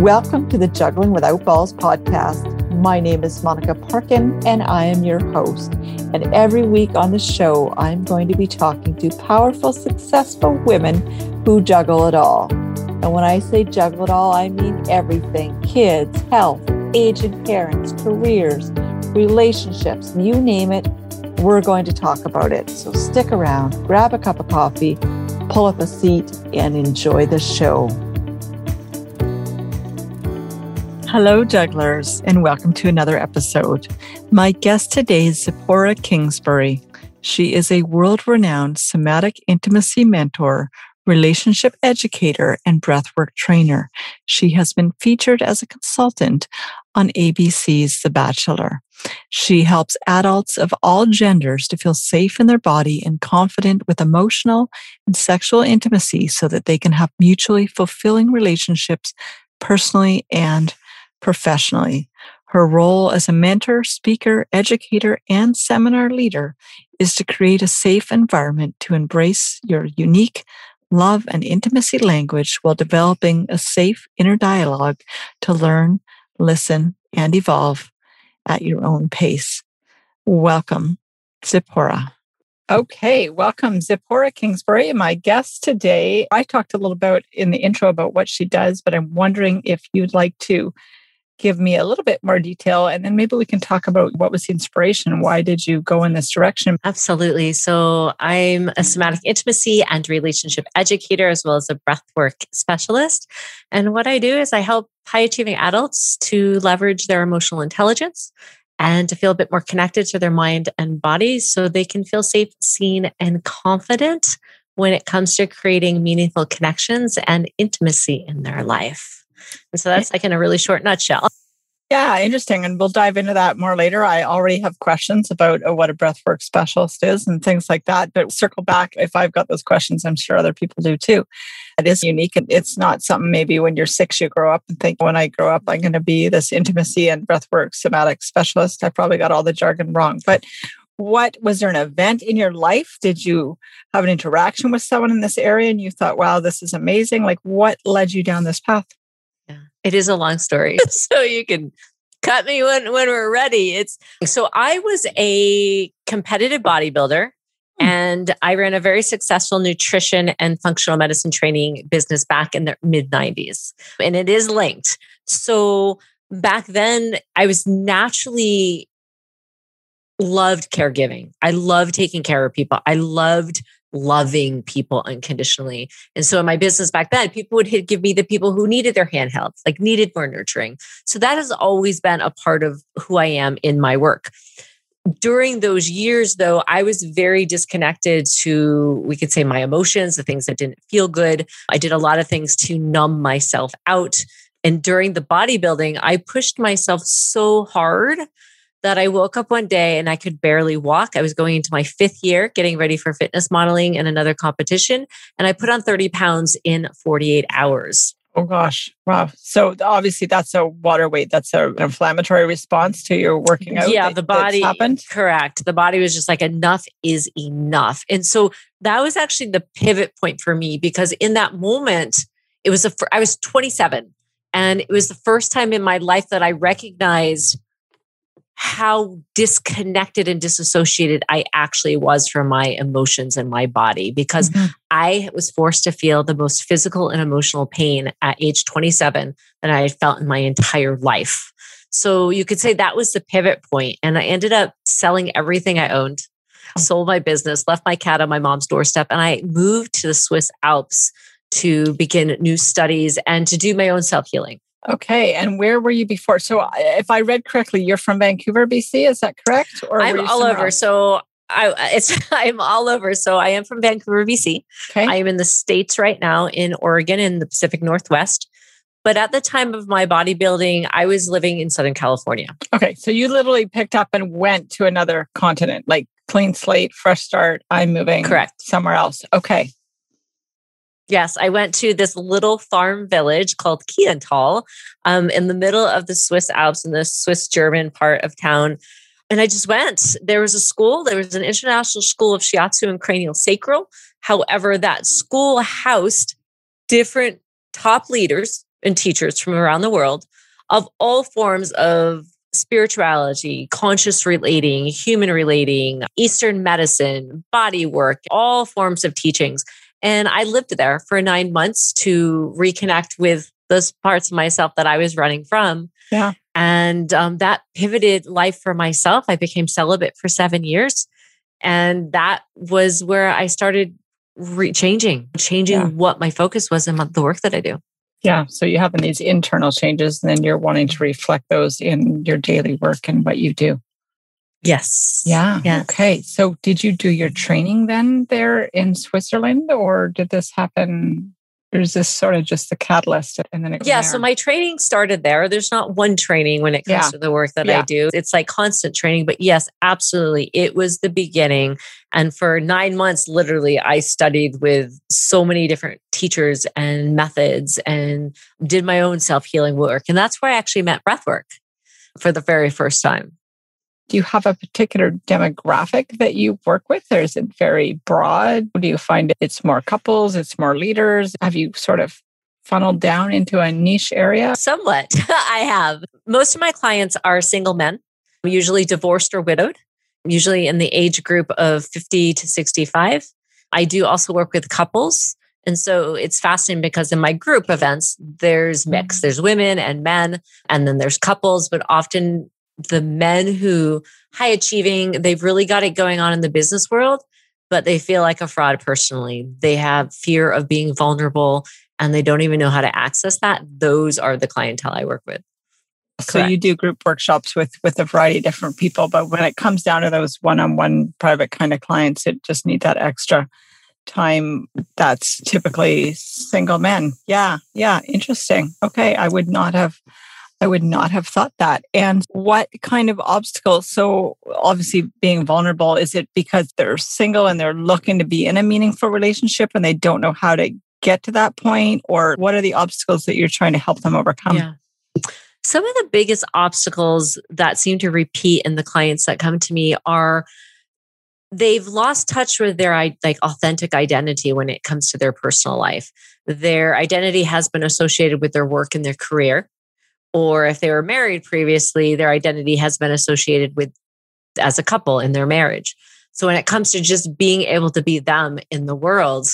Welcome to the Juggling Without Balls podcast. My name is Monica Parkin, and I am your host. And every week on the show, I'm going to be talking to powerful, successful women who juggle it all. And when I say juggle it all, I mean everything kids, health, aging parents, careers, relationships, you name it, we're going to talk about it. So stick around, grab a cup of coffee, pull up a seat, and enjoy the show. Hello, jugglers, and welcome to another episode. My guest today is Zipporah Kingsbury. She is a world renowned somatic intimacy mentor, relationship educator, and breathwork trainer. She has been featured as a consultant on ABC's The Bachelor. She helps adults of all genders to feel safe in their body and confident with emotional and sexual intimacy so that they can have mutually fulfilling relationships personally and professionally. Her role as a mentor, speaker, educator, and seminar leader is to create a safe environment to embrace your unique love and intimacy language while developing a safe inner dialogue to learn, listen, and evolve at your own pace. Welcome, Zipporah. Okay, welcome, Zipporah Kingsbury, my guest today. I talked a little about in the intro about what she does, but I'm wondering if you'd like to give me a little bit more detail and then maybe we can talk about what was the inspiration why did you go in this direction? Absolutely. So i'm a somatic intimacy and relationship educator as well as a breathwork specialist. And what i do is i help high achieving adults to leverage their emotional intelligence and to feel a bit more connected to their mind and body so they can feel safe seen and confident when it comes to creating meaningful connections and intimacy in their life and so that's like in a really short nutshell. Yeah, interesting. And we'll dive into that more later. I already have questions about uh, what a breathwork specialist is and things like that. But circle back, if I've got those questions, I'm sure other people do too. It is unique. And it's not something maybe when you're six, you grow up and think, when I grow up, I'm going to be this intimacy and breathwork somatic specialist. I probably got all the jargon wrong. But what was there an event in your life? Did you have an interaction with someone in this area and you thought, wow, this is amazing? Like, what led you down this path? It is a long story. so you can cut me when, when we're ready. It's so I was a competitive bodybuilder hmm. and I ran a very successful nutrition and functional medicine training business back in the mid 90s. And it is linked. So back then, I was naturally loved caregiving. I loved taking care of people. I loved loving people unconditionally. And so in my business back then, people would hit, give me the people who needed their handhelds, like needed more nurturing. So that has always been a part of who I am in my work. During those years, though, I was very disconnected to, we could say, my emotions, the things that didn't feel good. I did a lot of things to numb myself out. And during the bodybuilding, I pushed myself so hard that I woke up one day and I could barely walk. I was going into my fifth year, getting ready for fitness modeling and another competition. And I put on 30 pounds in 48 hours. Oh gosh. Wow. So obviously that's a water weight. That's an inflammatory response to your working out. Yeah, the body happened. Correct. The body was just like enough is enough. And so that was actually the pivot point for me because in that moment, it was a I was 27 and it was the first time in my life that I recognized how disconnected and disassociated I actually was from my emotions and my body because mm-hmm. I was forced to feel the most physical and emotional pain at age 27 that I had felt in my entire life. So you could say that was the pivot point. And I ended up selling everything I owned, oh. sold my business, left my cat on my mom's doorstep, and I moved to the Swiss Alps to begin new studies and to do my own self healing. Okay, and where were you before? So, uh, if I read correctly, you're from Vancouver, BC. Is that correct? Or I'm all over. Else? So I it's I'm all over. So I am from Vancouver, BC. Okay. I am in the states right now in Oregon in the Pacific Northwest. But at the time of my bodybuilding, I was living in Southern California. Okay, so you literally picked up and went to another continent, like clean slate, fresh start. I'm moving correct somewhere else. Okay. Yes, I went to this little farm village called Kiental um, in the middle of the Swiss Alps in the Swiss German part of town. And I just went. There was a school, there was an international school of shiatsu and cranial sacral. However, that school housed different top leaders and teachers from around the world of all forms of spirituality, conscious relating, human relating, Eastern medicine, body work, all forms of teachings. And I lived there for nine months to reconnect with those parts of myself that I was running from. Yeah. And um, that pivoted life for myself. I became celibate for seven years. And that was where I started re- changing, changing yeah. what my focus was in the work that I do. Yeah. So you have these internal changes, and then you're wanting to reflect those in your daily work and what you do. Yes. Yeah. Yes. Okay. So did you do your training then there in Switzerland, or did this happen or is this sort of just the catalyst and then yeah so my training started there there's not one training when it comes yeah. to the work that yeah. i do it's like constant training but yes absolutely it was the beginning and for nine months literally i studied with so many different teachers and methods and did my own self-healing work and that's where i actually met breathwork for the very first time do you have a particular demographic that you work with, or is it very broad? Do you find it's more couples, it's more leaders? Have you sort of funneled down into a niche area? Somewhat. I have. Most of my clients are single men, usually divorced or widowed, usually in the age group of 50 to 65. I do also work with couples. And so it's fascinating because in my group events, there's mix. Mm. There's women and men, and then there's couples, but often the men who high achieving, they've really got it going on in the business world, but they feel like a fraud personally. They have fear of being vulnerable and they don't even know how to access that. Those are the clientele I work with. So Correct. you do group workshops with with a variety of different people, but when it comes down to those one-on-one private kind of clients, that just need that extra time that's typically single men. Yeah, yeah, interesting. Okay, I would not have I would not have thought that. And what kind of obstacles? So, obviously, being vulnerable, is it because they're single and they're looking to be in a meaningful relationship and they don't know how to get to that point? Or what are the obstacles that you're trying to help them overcome? Yeah. Some of the biggest obstacles that seem to repeat in the clients that come to me are they've lost touch with their like authentic identity when it comes to their personal life. Their identity has been associated with their work and their career or if they were married previously, their identity has been associated with as a couple in their marriage. So when it comes to just being able to be them in the world,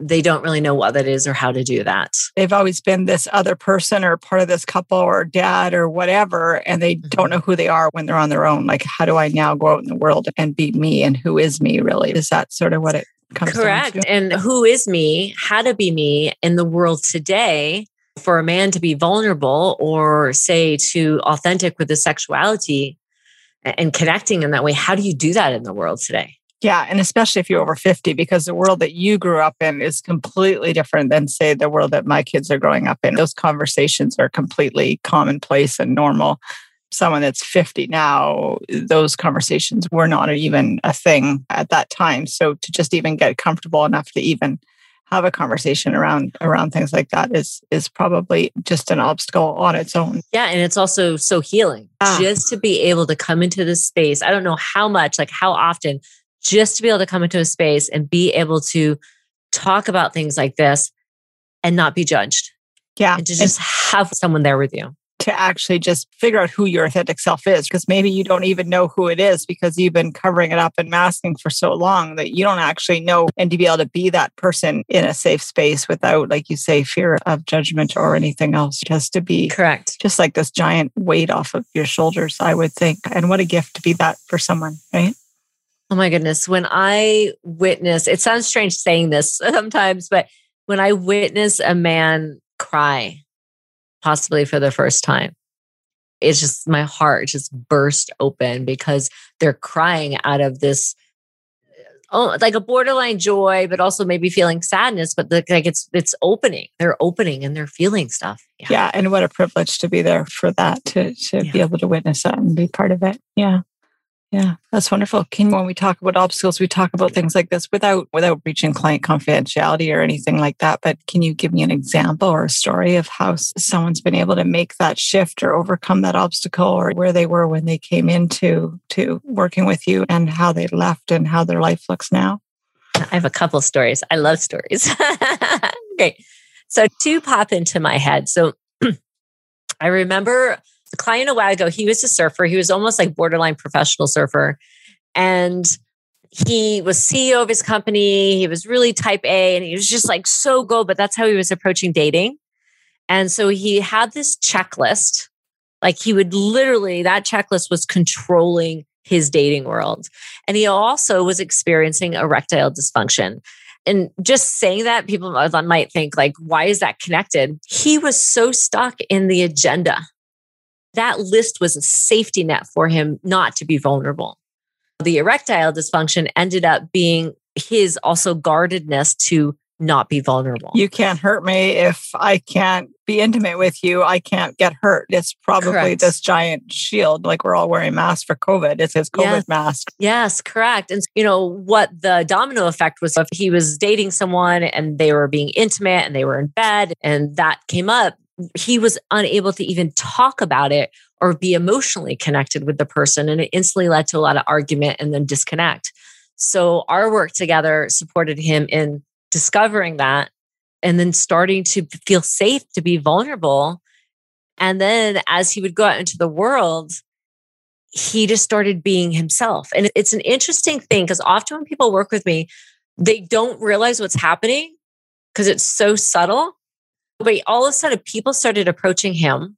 they don't really know what that is or how to do that. They've always been this other person or part of this couple or dad or whatever, and they mm-hmm. don't know who they are when they're on their own. Like, how do I now go out in the world and be me? And who is me really? Is that sort of what it comes Correct. And who is me? How to be me in the world today for a man to be vulnerable or say to authentic with his sexuality and connecting in that way, how do you do that in the world today? Yeah, and especially if you're over 50, because the world that you grew up in is completely different than, say, the world that my kids are growing up in. Those conversations are completely commonplace and normal. Someone that's 50 now, those conversations were not even a thing at that time. So to just even get comfortable enough to even have a conversation around around things like that is is probably just an obstacle on its own. Yeah, and it's also so healing ah. just to be able to come into this space. I don't know how much, like how often, just to be able to come into a space and be able to talk about things like this and not be judged. Yeah, and to just and- have someone there with you to actually just figure out who your authentic self is because maybe you don't even know who it is because you've been covering it up and masking for so long that you don't actually know and to be able to be that person in a safe space without like you say fear of judgment or anything else just to be correct. just like this giant weight off of your shoulders i would think. And what a gift to be that for someone right? Oh my goodness. When I witness, it sounds strange saying this sometimes, but when I witness a man cry possibly for the first time. It's just my heart just burst open because they're crying out of this uh, oh, like a borderline joy, but also maybe feeling sadness. But the, like it's it's opening. They're opening and they're feeling stuff. Yeah. yeah and what a privilege to be there for that to to yeah. be able to witness that and be part of it. Yeah. Yeah, that's wonderful. Can when we talk about obstacles, we talk about things like this without without breaching client confidentiality or anything like that. But can you give me an example or a story of how someone's been able to make that shift or overcome that obstacle, or where they were when they came into to working with you, and how they left and how their life looks now? I have a couple stories. I love stories. Great. So two pop into my head. So I remember the client a while ago, he was a surfer. He was almost like borderline professional surfer. And he was CEO of his company. He was really type A and he was just like so good, but that's how he was approaching dating. And so he had this checklist. Like he would literally, that checklist was controlling his dating world. And he also was experiencing erectile dysfunction. And just saying that, people might think, like, why is that connected? He was so stuck in the agenda. That list was a safety net for him not to be vulnerable. The erectile dysfunction ended up being his also guardedness to not be vulnerable. You can't hurt me if I can't be intimate with you. I can't get hurt. It's probably correct. this giant shield, like we're all wearing masks for COVID. It's his COVID yes. mask. Yes, correct. And you know what the domino effect was if he was dating someone and they were being intimate and they were in bed and that came up, he was unable to even talk about it or be emotionally connected with the person. And it instantly led to a lot of argument and then disconnect. So our work together supported him in discovering that and then starting to feel safe to be vulnerable. And then as he would go out into the world, he just started being himself. And it's an interesting thing because often when people work with me, they don't realize what's happening because it's so subtle. But all of a sudden, people started approaching him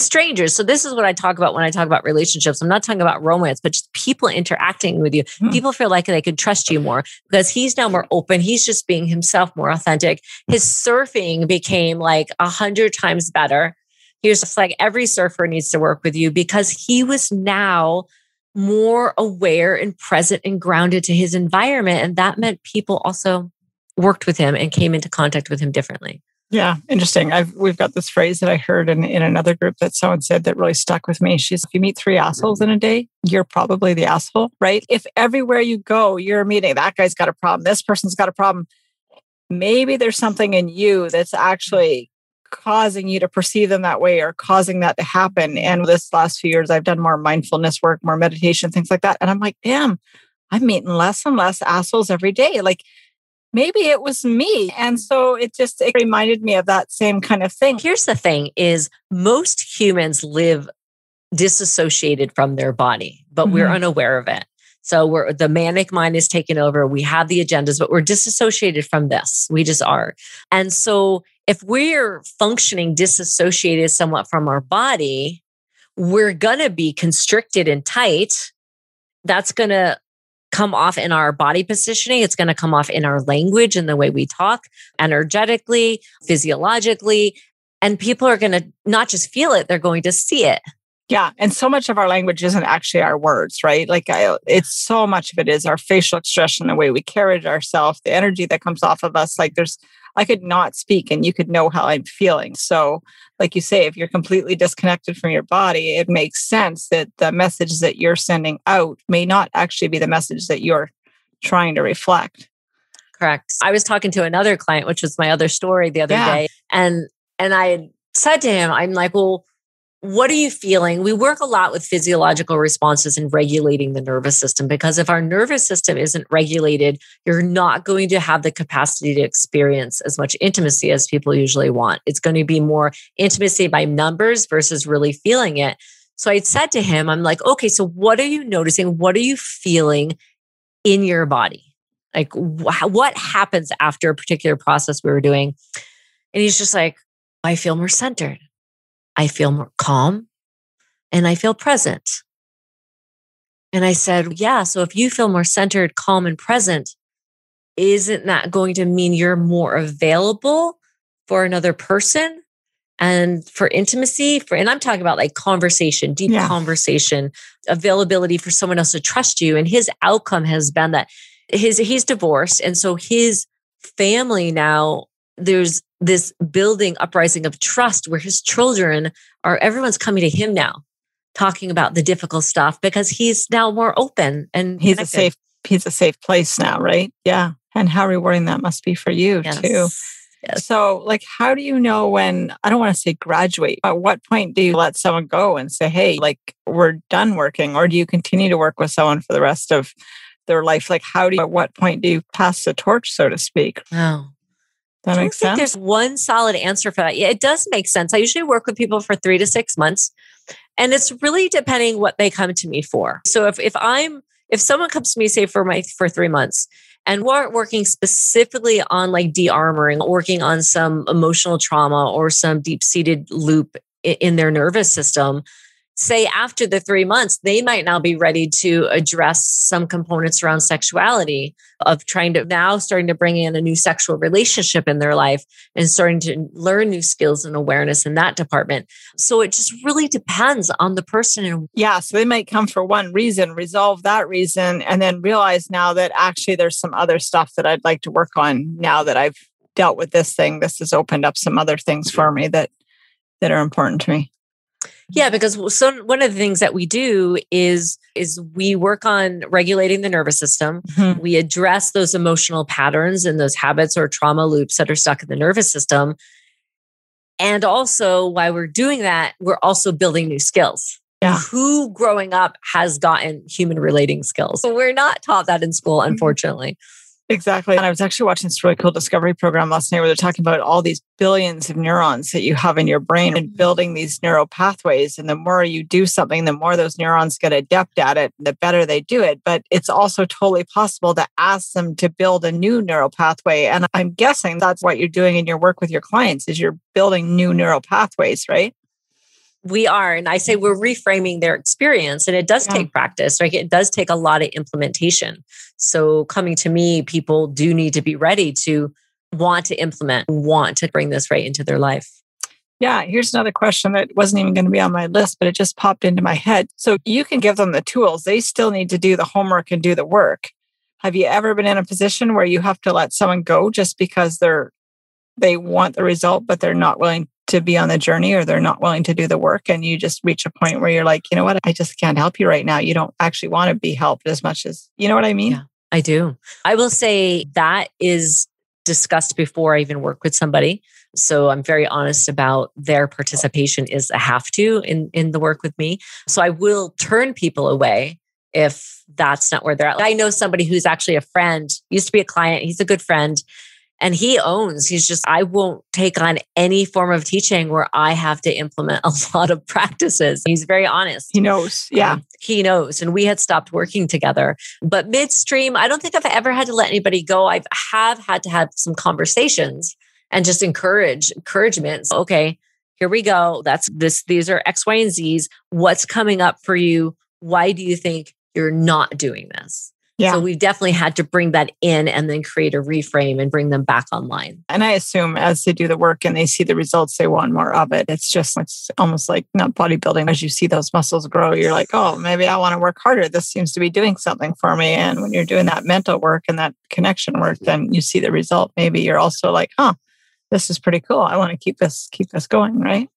strangers. So this is what I talk about when I talk about relationships. I'm not talking about romance, but just people interacting with you. Hmm. People feel like they could trust you more because he's now more open. He's just being himself more authentic. His surfing became like a hundred times better. He was just like every surfer needs to work with you because he was now more aware and present and grounded to his environment. And that meant people also worked with him and came into contact with him differently. Yeah, interesting. I've we've got this phrase that I heard in, in another group that someone said that really stuck with me. She's if you meet three assholes in a day, you're probably the asshole, right? If everywhere you go, you're meeting that guy's got a problem, this person's got a problem, maybe there's something in you that's actually causing you to perceive them that way or causing that to happen. And this last few years, I've done more mindfulness work, more meditation, things like that. And I'm like, damn, I'm meeting less and less assholes every day. Like maybe it was me. And so it just it reminded me of that same kind of thing. Here's the thing is most humans live disassociated from their body, but mm-hmm. we're unaware of it. So we're the manic mind is taken over. We have the agendas, but we're disassociated from this. We just are. And so if we're functioning disassociated somewhat from our body, we're going to be constricted and tight. That's going to come off in our body positioning. It's going to come off in our language and the way we talk, energetically, physiologically. And people are going to not just feel it, they're going to see it. Yeah. And so much of our language isn't actually our words, right? Like I, it's so much of it is our facial expression, the way we carry ourselves, the energy that comes off of us. Like there's I could not speak and you could know how I'm feeling. So, like you say, if you're completely disconnected from your body, it makes sense that the message that you're sending out may not actually be the message that you're trying to reflect. Correct. I was talking to another client, which was my other story the other yeah. day, and and I said to him, I'm like, well, what are you feeling? We work a lot with physiological responses and regulating the nervous system because if our nervous system isn't regulated, you're not going to have the capacity to experience as much intimacy as people usually want. It's going to be more intimacy by numbers versus really feeling it. So I said to him, I'm like, okay, so what are you noticing? What are you feeling in your body? Like, wh- what happens after a particular process we were doing? And he's just like, I feel more centered. I feel more calm and I feel present. And I said, Yeah, so if you feel more centered, calm, and present, isn't that going to mean you're more available for another person and for intimacy? For and I'm talking about like conversation, deep yeah. conversation, availability for someone else to trust you. And his outcome has been that his he's divorced. And so his family now there's this building uprising of trust where his children are everyone's coming to him now talking about the difficult stuff because he's now more open and he's connected. a safe he's a safe place now right yeah and how rewarding that must be for you yes. too yes. so like how do you know when i don't want to say graduate at what point do you let someone go and say hey like we're done working or do you continue to work with someone for the rest of their life like how do you at what point do you pass the torch so to speak oh That makes sense. There's one solid answer for that. Yeah, it does make sense. I usually work with people for three to six months, and it's really depending what they come to me for. So if if I'm if someone comes to me say for my for three months and we're working specifically on like de-armoring working on some emotional trauma or some deep-seated loop in their nervous system say after the three months, they might now be ready to address some components around sexuality of trying to now starting to bring in a new sexual relationship in their life and starting to learn new skills and awareness in that department. So it just really depends on the person. Yeah, so they might come for one reason, resolve that reason, and then realize now that actually there's some other stuff that I'd like to work on now that I've dealt with this thing. This has opened up some other things for me that that are important to me. Yeah, because so one of the things that we do is is we work on regulating the nervous system. Mm-hmm. We address those emotional patterns and those habits or trauma loops that are stuck in the nervous system. And also while we're doing that, we're also building new skills. Yeah. Who growing up has gotten human relating skills? So we're not taught that in school, mm-hmm. unfortunately. Mm-hmm. Exactly. And I was actually watching this really cool discovery program last night where they're talking about all these billions of neurons that you have in your brain and mm-hmm. building these neural pathways. And the more you do something, the more those neurons get adept at it, the better they do it. But it's also totally possible to ask them to build a new neural pathway. And I'm guessing that's what you're doing in your work with your clients is you're building new neural pathways, right? We are and i say we're reframing their experience and it does yeah. take practice right? It does take a lot of implementation. So coming to me people do need to be ready to want to implement want to bring this right into their life. Yeah here's another question that wasn't even going to be on my list but it just popped into my head. So you can give them the tools. They still need to do the homework and do the work. Have you ever been in a position where you have to let someone go just because they're they want the result but they're not willing to be on the journey or they're not willing to do the work and you just reach a point where you're like you know what? I just can't help you right now. You don't actually want to be helped as much as you know what i mean? Yeah, i do. I will say that is discussed before i even work with somebody. So i'm very honest about their participation is a have to in in the work with me. So i will turn people away if that's not where they're at. I know somebody who's actually a friend used to be a client he's a good friend and he owns he's just i won't take on any form of teaching where i have to implement a lot of practices. He's very honest. He knows yeah. um, he knows and we had stopped working together. But midstream i don't think i've ever had to let anybody go. I have had to have some conversations and just encourage encouragement okay here we go. That's this these are x y and z's. What's coming up for you? Why do you think you're not doing this yeah. So we've definitely had to bring that in and then create a reframe and bring them back online. And I assume as they do the work and they see the results, they want more of it. It's just, it's almost like not bodybuilding. As you see those muscles grow, you're like, oh, maybe I want to work harder. This seems to be doing something for me. And when you're doing that mental work and that connection work, then you see the result. Maybe you're also like, huh, this is pretty cool. I want to keep this, keep this going, right?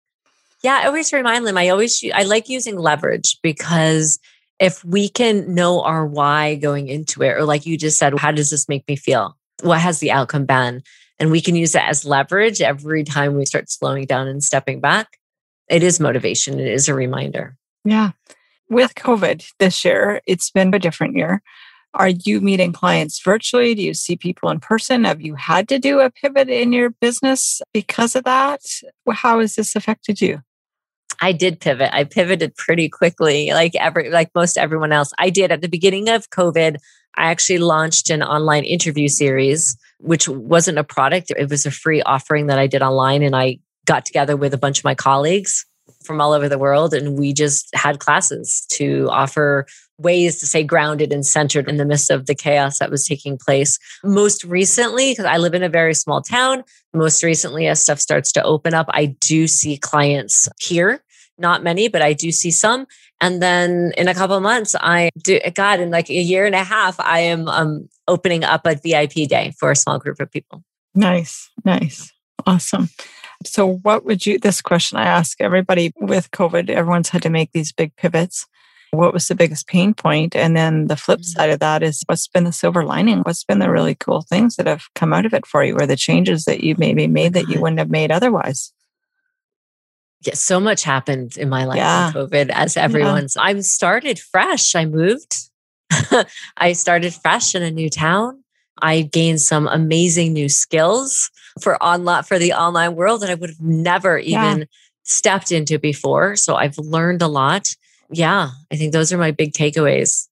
Yeah, I always remind them. I always, I like using leverage because if we can know our why going into it, or like you just said, how does this make me feel? What has the outcome been? And we can use it as leverage every time we start slowing down and stepping back. It is motivation, it is a reminder. Yeah. With COVID this year, it's been a different year. Are you meeting clients virtually? Do you see people in person? Have you had to do a pivot in your business because of that? How has this affected you? I did pivot. I pivoted pretty quickly, like every like most everyone else. I did at the beginning of COVID. I actually launched an online interview series, which wasn't a product. It was a free offering that I did online, and I got together with a bunch of my colleagues from all over the world, and we just had classes to offer ways to stay grounded and centered in the midst of the chaos that was taking place. Most recently, because I live in a very small town, most recently, as stuff starts to open up, I do see clients here not many, but I do see some. And then in a couple months, I do, God, in like a year and a half, I am um, opening up a VIP day for a small group of people. Nice, nice, awesome. So, what would you, this question I ask everybody with COVID, everyone's had to make these big pivots. What was the biggest pain point? And then the flip mm-hmm. side of that is what's been the silver lining? What's been the really cool things that have come out of it for you or the changes that you maybe made that you wouldn't have made otherwise? Yeah, so much happened in my life yeah. in COVID as everyone's. Yeah. I'm started fresh. I moved. I started fresh in a new town. I gained some amazing new skills for online for the online world that I would have never even yeah. stepped into before. So I've learned a lot. Yeah, I think those are my big takeaways.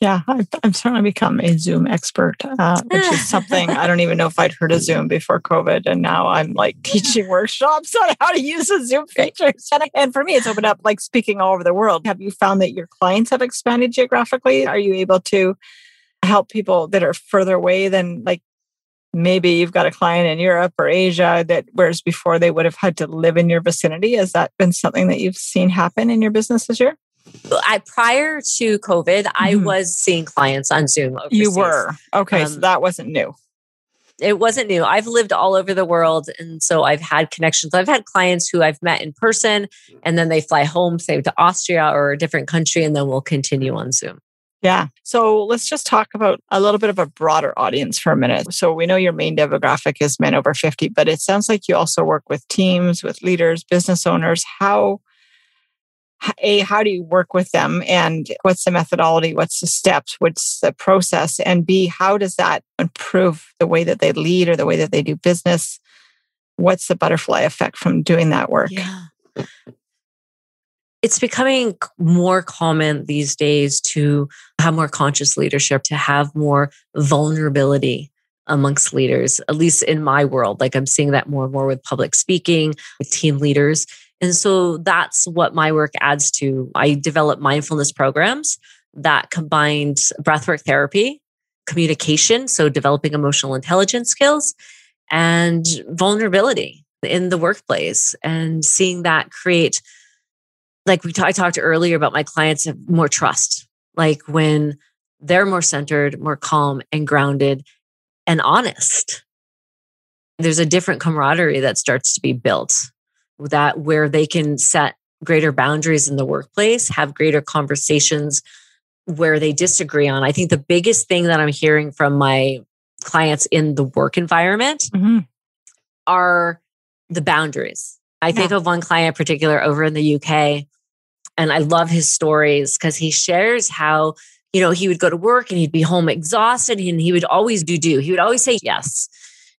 Yeah, I've, I've certainly become a Zoom expert, uh, which is something I don't even know if I'd heard of Zoom before COVID. And now I'm like teaching workshops on how to use the Zoom features. And for me, it's opened up like speaking all over the world. Have you found that your clients have expanded geographically? Are you able to help people that are further away than like maybe you've got a client in Europe or Asia that whereas before they would have had to live in your vicinity? Has that been something that you've seen happen in your business this year? I prior to COVID, mm-hmm. I was seeing clients on Zoom. Overseas. You were okay, um, so that wasn't new. It wasn't new. I've lived all over the world, and so I've had connections. I've had clients who I've met in person, and then they fly home, say to Austria or a different country, and then we'll continue on Zoom. Yeah. So let's just talk about a little bit of a broader audience for a minute. So we know your main demographic is men over 50, but it sounds like you also work with teams, with leaders, business owners. How a how do you work with them? And what's the methodology? What's the steps? What's the process? And b how does that improve the way that they lead or the way that they do business? What's the butterfly effect from doing that work? Yeah. It's becoming more common these days to have more conscious leadership to have more vulnerability amongst leaders at least in my world. Like i'm seeing that more and more with public speaking with team leaders and so that's what my work adds to. I develop mindfulness programs that combined breathwork therapy, communication, so developing emotional intelligence skills, and vulnerability in the workplace and seeing that create like we t- I talked earlier about my clients have more trust like when they're more centered more calm and grounded and honest there's a different camaraderie that starts to be built that where they can set greater boundaries in the workplace, have greater conversations where they disagree on. I think the biggest thing that I'm hearing from my clients in the work environment mm-hmm. are the boundaries. I yeah. think of one client in particular over in the UK, and I love his stories because he shares how, you know, he would go to work and he'd be home exhausted and he would always do do. He would always say yes.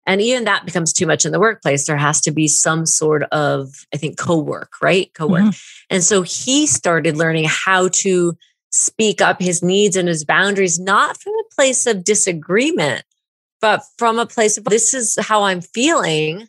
And even that becomes too much in the workplace. There has to be some sort of, I think, co work, right? Co work. Mm-hmm. And so he started learning how to speak up his needs and his boundaries, not from a place of disagreement, but from a place of this is how I'm feeling.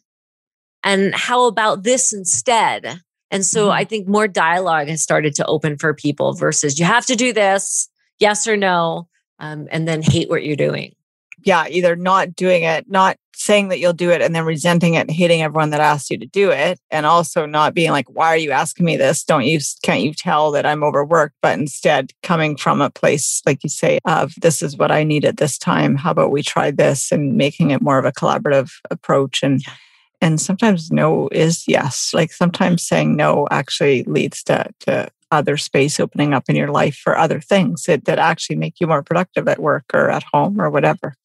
And how about this instead? And so mm-hmm. I think more dialogue has started to open for people versus you have to do this, yes or no, um, and then hate what you're doing yeah, either not doing it, not saying that you'll do it and then resenting it and hating everyone that asked you to do it. And also not being like, why are you asking me this? Don't you, can't you tell that I'm overworked? But instead coming from a place, like you say, of this is what I need at this time. How about we try this and making it more of a collaborative approach and and sometimes no is yes. Like sometimes saying no actually leads to, to other space opening up in your life for other things that, that actually make you more productive at work or at home or whatever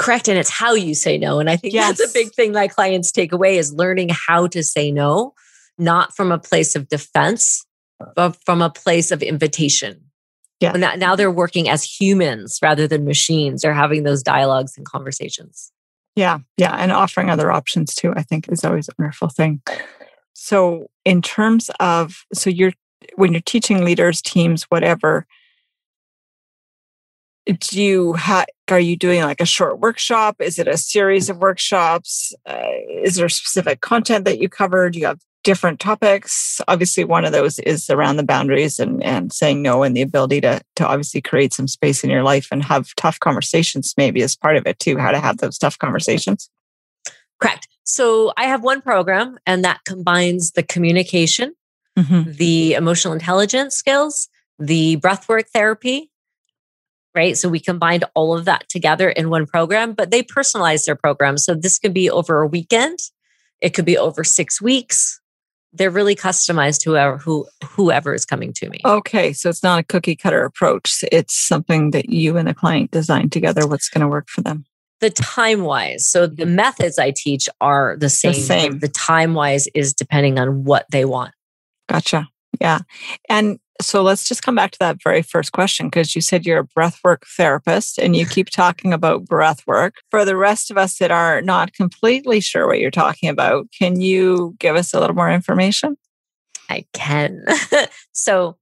correct and it's how you say no and i think yes. that's a big thing that clients take away is learning how to say no not from a place of defense but from a place of invitation. Yeah. Now, now they're working as humans rather than machines they're having those dialogues and conversations. Yeah yeah and offering other options too i think is always a wonderful thing. So in terms of so you're when you're teaching leaders teams whatever do you have are you doing like a short workshop? Is it a series of workshops? Uh, is there specific content that you cover? Do you have different topics? Obviously one of those is around the boundaries and, and saying no and the ability to to obviously create some space in your life and have tough conversations maybe as part of it too how to have those tough conversations. Correct. So i have one program and that combines the communication mm-hmm. the emotional intelligence skills the breathwork therapy right? So we combined all of that together in one program, but they personalized their program. So this could be over a weekend, it could be over six weeks. They're really customized to whoever who whoever is coming to me. Okay, so it's not a cookie cutter approach. It's something that you and the client design together. What's going to work for them? The time wise, so the methods I teach are the same. The same. The time wise is depending on what they want. Gotcha. Yeah, and So let's just come back to that very first question because you said you're a breathwork therapist and you keep talking about breath work. For the rest of us that are not completely sure what you're talking about, can you give us a little more information? I can. so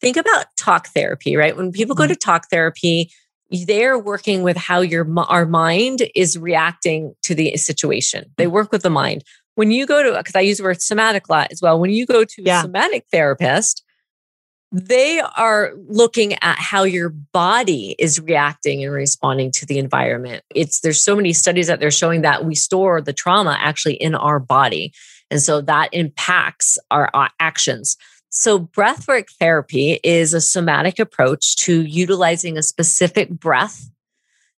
think about talk therapy, right? When people go mm-hmm. to talk therapy, they're working with how your our mind is reacting to the situation. They mm. work with the mind. When you go to because I use the word somatic a lot as well. When you go to yeah. a somatic therapist, they are looking at how your body is reacting and responding to the environment. It's there's so many studies that they're showing that we store the trauma actually in our body. And so that impacts our, our actions. So, breathwork therapy is a somatic approach to utilizing a specific breath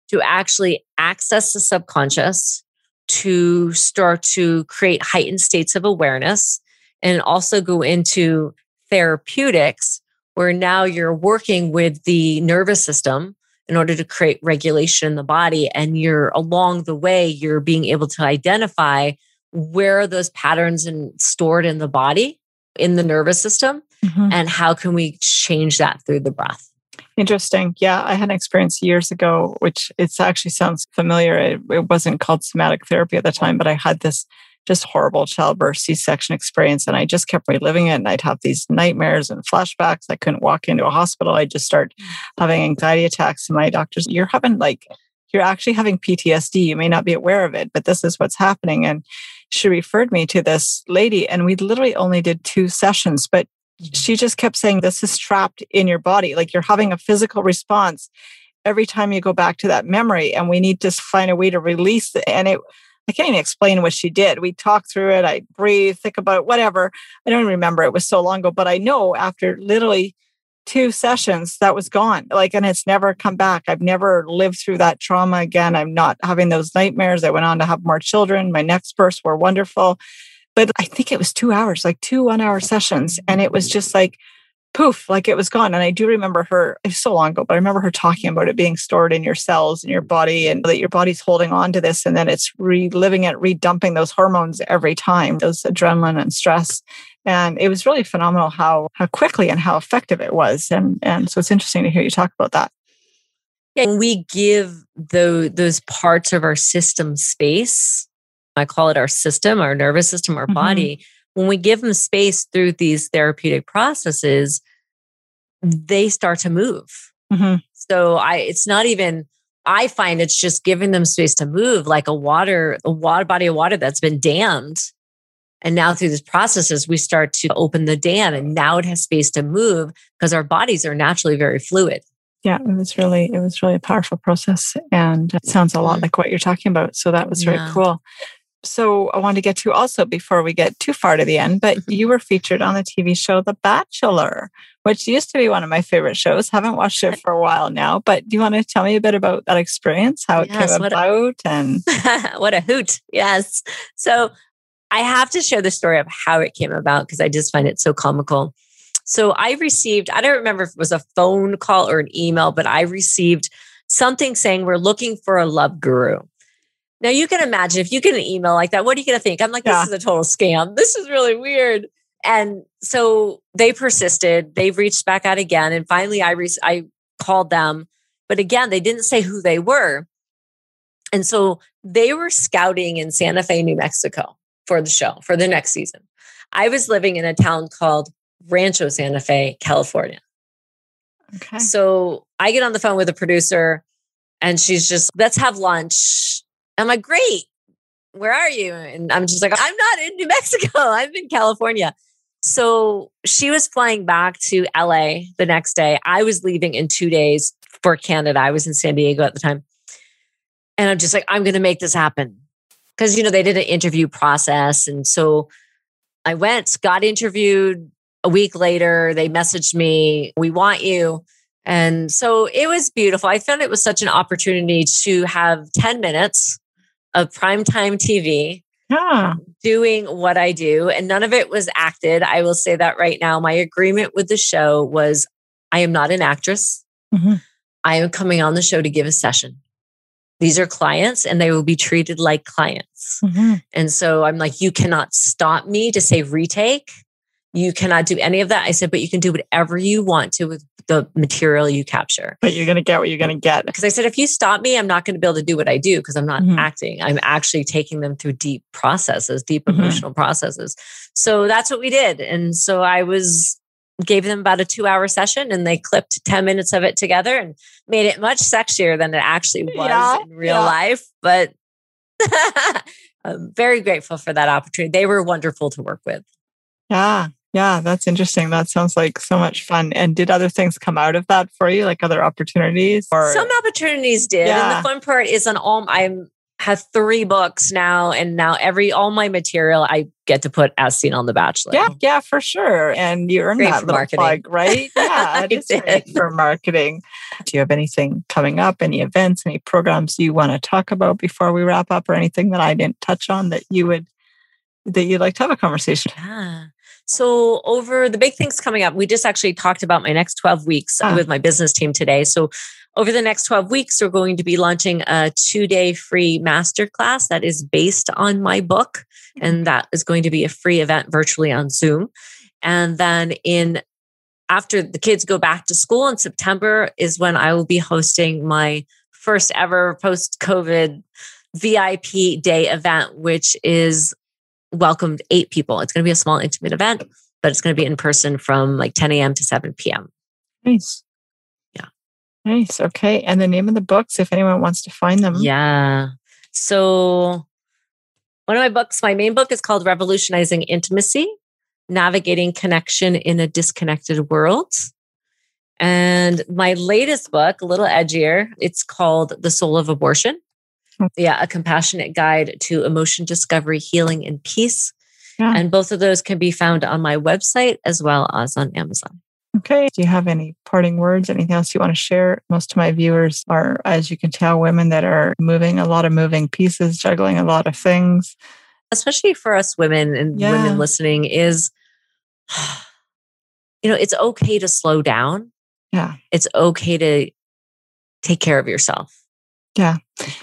to actually access the subconscious, to start to create heightened states of awareness, and also go into therapeutics where now you're working with the nervous system in order to create regulation in the body. And you're along the way, you're being able to identify where those patterns and stored in the body in the nervous system mm-hmm. and how can we change that through the breath interesting yeah i had an experience years ago which it actually sounds familiar it, it wasn't called somatic therapy at the time but i had this just horrible childbirth c-section experience and i just kept reliving it and i'd have these nightmares and flashbacks. I couldn't walk into a hospital. I'd just start mm. having anxiety attacks and my doctors you're having like you're actually having ptsd you may not be aware of it but this is what's happening. And she referred me to this lady and we literally only did two sessions but she just kept saying this is trapped in your body. Like you're having a physical response every time you go back to that memory and we need to find a way to release it and it i can't even explain what she did. We talked through it i breathe think about it whatever. I don't remember it was so long ago but i know after literally two sessions that was gone like and it's never come back. I've never lived through that trauma again. I'm not having those nightmares. I went on to have more children. My next births were wonderful. But i think it was two hours like two one hour sessions and it was just like poof like it was gone. And i do remember her it was so long ago but i remember her talking about it being stored in your cells and your body and that your body's holding on to this and then it's reliving it redumping those hormones every time those adrenaline and stress. And it was really phenomenal how how quickly and how effective it was. And and so it's interesting to hear you talk about that. And we give the, those parts of our system space i call it our system our nervous system our mm-hmm. body when we give them space through these therapeutic processes they start to move mm-hmm. so i it's not even i find it's just giving them space to move like a water a water body of water that's been dammed and now through these processes, we start to open the dam and now it has space to move because our bodies are naturally very fluid. Yeah, it was really, it was really a powerful process and it sounds a lot mm-hmm. like what you're talking about. So that was yeah. very cool. So I want to get to also before we get too far to the end, but mm-hmm. you were featured on the TV show The Bachelor, which used to be one of my favorite shows. Haven't watched it for a while now, but do you want to tell me a bit about that experience, how it yes, came about, a, and what a hoot! Yes. So I have to share the story of how it came about because I just find it so comical. So I received, I don't remember if it was a phone call or an email, but I received something saying we're looking for a love guru. Now you can imagine if you get an email like that, what are you going to think? I'm like, this is a total scam. This is really weird. And so they persisted. They've reached back out again, and finally, I re- I called them, but again, they didn't say who they were. And so they were scouting in Santa Fe, New Mexico for the show for the next season. I was living in a town called Rancho Santa Fe, California. Okay. So I get on the phone with a producer and she's just, let's have lunch. I'm like, great. Where are you? And I'm just like, I'm not in New Mexico. I'm in California. So she was flying back to LA the next day. I was leaving in two days for Canada. I was in San Diego at the time. And I'm just like, I'm going to make this happen because you know they did an interview process and so i went got interviewed a week later they messaged me we want you and so it was beautiful i found it was such an opportunity to have 10 minutes of primetime tv yeah. doing what i do and none of it was acted i will say that right now my agreement with the show was i am not an actress mm-hmm. i am coming on the show to give a session these are clients and they will be treated like clients. Mm-hmm. And so I'm like, you cannot stop me to say retake you cannot do any of that. I said, but you can do whatever you want to with the material you capture. But you're going to get what you're going to get. Because I said, if you stop me, I'm not going to be able to do what I do because I'm not mm-hmm. acting. I'm actually taking them through deep processes, deep mm-hmm. emotional processes. So that's what we did. And so I was gave them about a two hour session and they clipped 10 minutes of it together and made it much sexier than it actually was yeah, in real yeah. life. But I'm very grateful for that opportunity. They were wonderful to work with. Yeah. Yeah, that's interesting. That sounds like so much fun. And did other things come out of that for you, like other opportunities? Or some opportunities did. Yeah. And the fun part is on all I'm have three books now, and now every all my material I get to put as seen on The Bachelor. Yeah, yeah, for sure. And you earn great that little marketing. plug, right? Yeah, it is great for marketing. Do you have anything coming up? Any events? Any programs you want to talk about before we wrap up, or anything that I didn't touch on that you would that you'd like to have a conversation? Yeah. So, over the big things coming up, we just actually talked about my next 12 weeks ah. with my business team today. So, over the next 12 weeks, we're going to be launching a two day free masterclass that is based on my book. And mm-hmm. that is going to be a free event virtually on Zoom. And then in after the kids go back to school in September is when I will be hosting my first ever post COVID VIP day event, which is welcomed eight people. It's going to be a small, intimate event, but it's going to be in person from like 10 a.m. to 7 p.m. Nice. Yeah. Nice. Okay. And the name of the books, if anyone wants to find them. Yeah. So, one of my books, my main book is called Revolutionizing Intimacy Navigating Connection in a Disconnected World. And my latest book, a little edgier, it's called The Soul of Abortion yeah, a compassionate guide to emotion discovery, healing, and peace. Yeah. And both of those can be found on my website as well as on Amazon. Okay. Do you have any parting words? Anything else you want to share? Most of my viewers are, as you can tell, women that are moving a lot of moving pieces, juggling a lot of things. Especially for us women and yeah. women listening, is, you know, it's okay to slow down. Yeah. It's okay to take care of yourself. Yeah.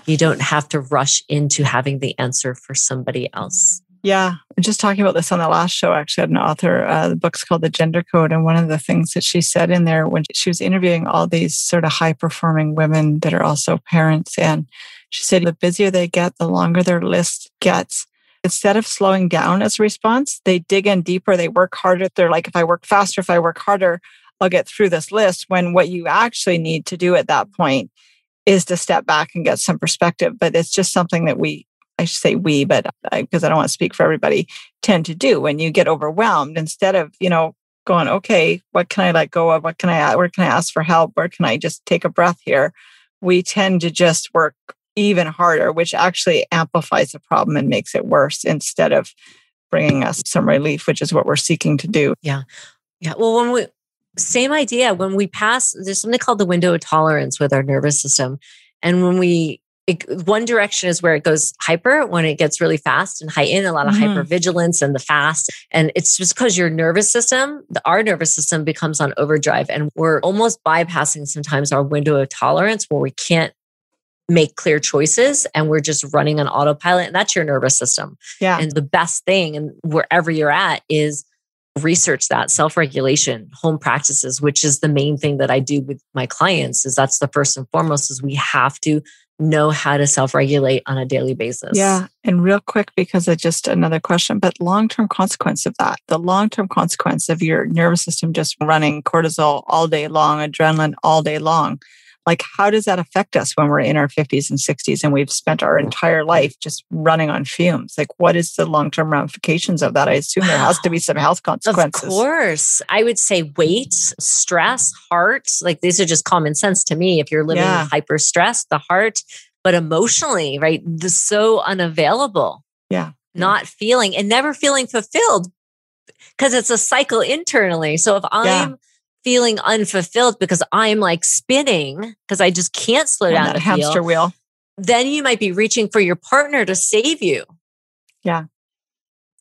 You don't have to rush into having the answer for somebody else. Yeah. I'm just talking about this on the last show. Actually, I had an author, uh, the book's called The Gender Code. And one of the things that she said in there when she was interviewing all these sort of high performing women that are also parents, and she said the busier they get, the longer their list gets. Instead of slowing down as a response, they dig in deeper, they work harder. They're like, if I work faster, if I work harder, I'll get through this list. When what you actually need to do at that point is to step back and get some perspective. But it's just something that we, I should say we, but because I, I don't want to speak for everybody, tend to do when you get overwhelmed instead of, you know, going, okay, what can I let go of? What can I, where can I ask for help? Where can I just take a breath here? We tend to just work even harder, which actually amplifies the problem and makes it worse instead of bringing us some relief, which is what we're seeking to do. Yeah. Yeah. Well, when we, same idea. When we pass there's something called the window of tolerance with our nervous system. And when we it, one direction is where it goes hyper when it gets really fast and heightened a lot of mm-hmm. hypervigilance and the fast. And it's just because your nervous system the, our nervous system becomes on overdrive. And we're almost bypassing sometimes our window of tolerance where we can't make clear choices and we're just running on autopilot. And that's your nervous system. Yeah. And the best thing and wherever you're at is research that self-regulation home practices which is the main thing that i do with my clients is that's the first and foremost is we have to know how to self-regulate on a daily basis. Yeah and real quick because it's just another question but long-term consequence of that the long-term consequence of your nervous system just running cortisol all day long adrenaline all day long like how does that affect us when we're in our 50s and 60s and we've spent our entire life just running on fumes? Like what is the long-term ramifications of that? I assume there has to be some health consequences. of course. I would say weight stress heart like these are just common sense to me. If you're living yeah. hyper stress the heart but emotionally right the so unavailable. Yeah not feeling and never feeling fulfilled because it's a cycle internally. So if i'm yeah feeling unfulfilled because I'm like spinning because I just can't slow down that hamster feel, wheel. Then you might be reaching for your partner to save you. Yeah.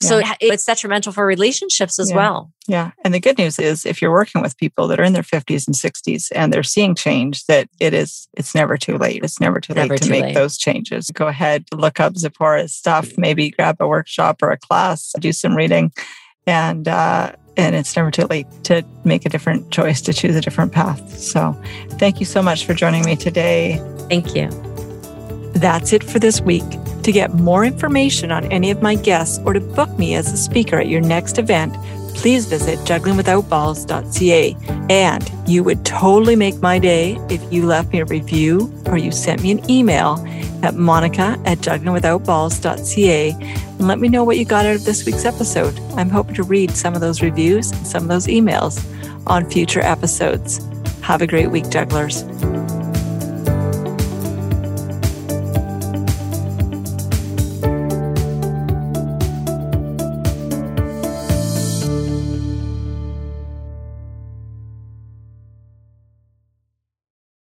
So yeah. it's detrimental for relationships as yeah. well. Yeah. And the good news is if you're working with people that are in their 50s and 60s and they're seeing change, that it is, it's never too late. It's never too never late to make late. those changes. Go ahead, look up Zipporah's stuff, maybe grab a workshop or a class, do some reading and uh, and it's never too late to make a different choice, to choose a different path. So thank you so much for joining me today. Thank you. That's it for this week. To get more information on any of my guests or to book me as a speaker at your next event, please visit jugglingwithoutballs.ca. And you would totally make my day if you left me a review or you sent me an email at monica at jugglingwithoutballs.ca and let me know what you got out of this week's episode. I'm hoping to read some of those reviews and some of those emails on future episodes. Have a great week, jugglers.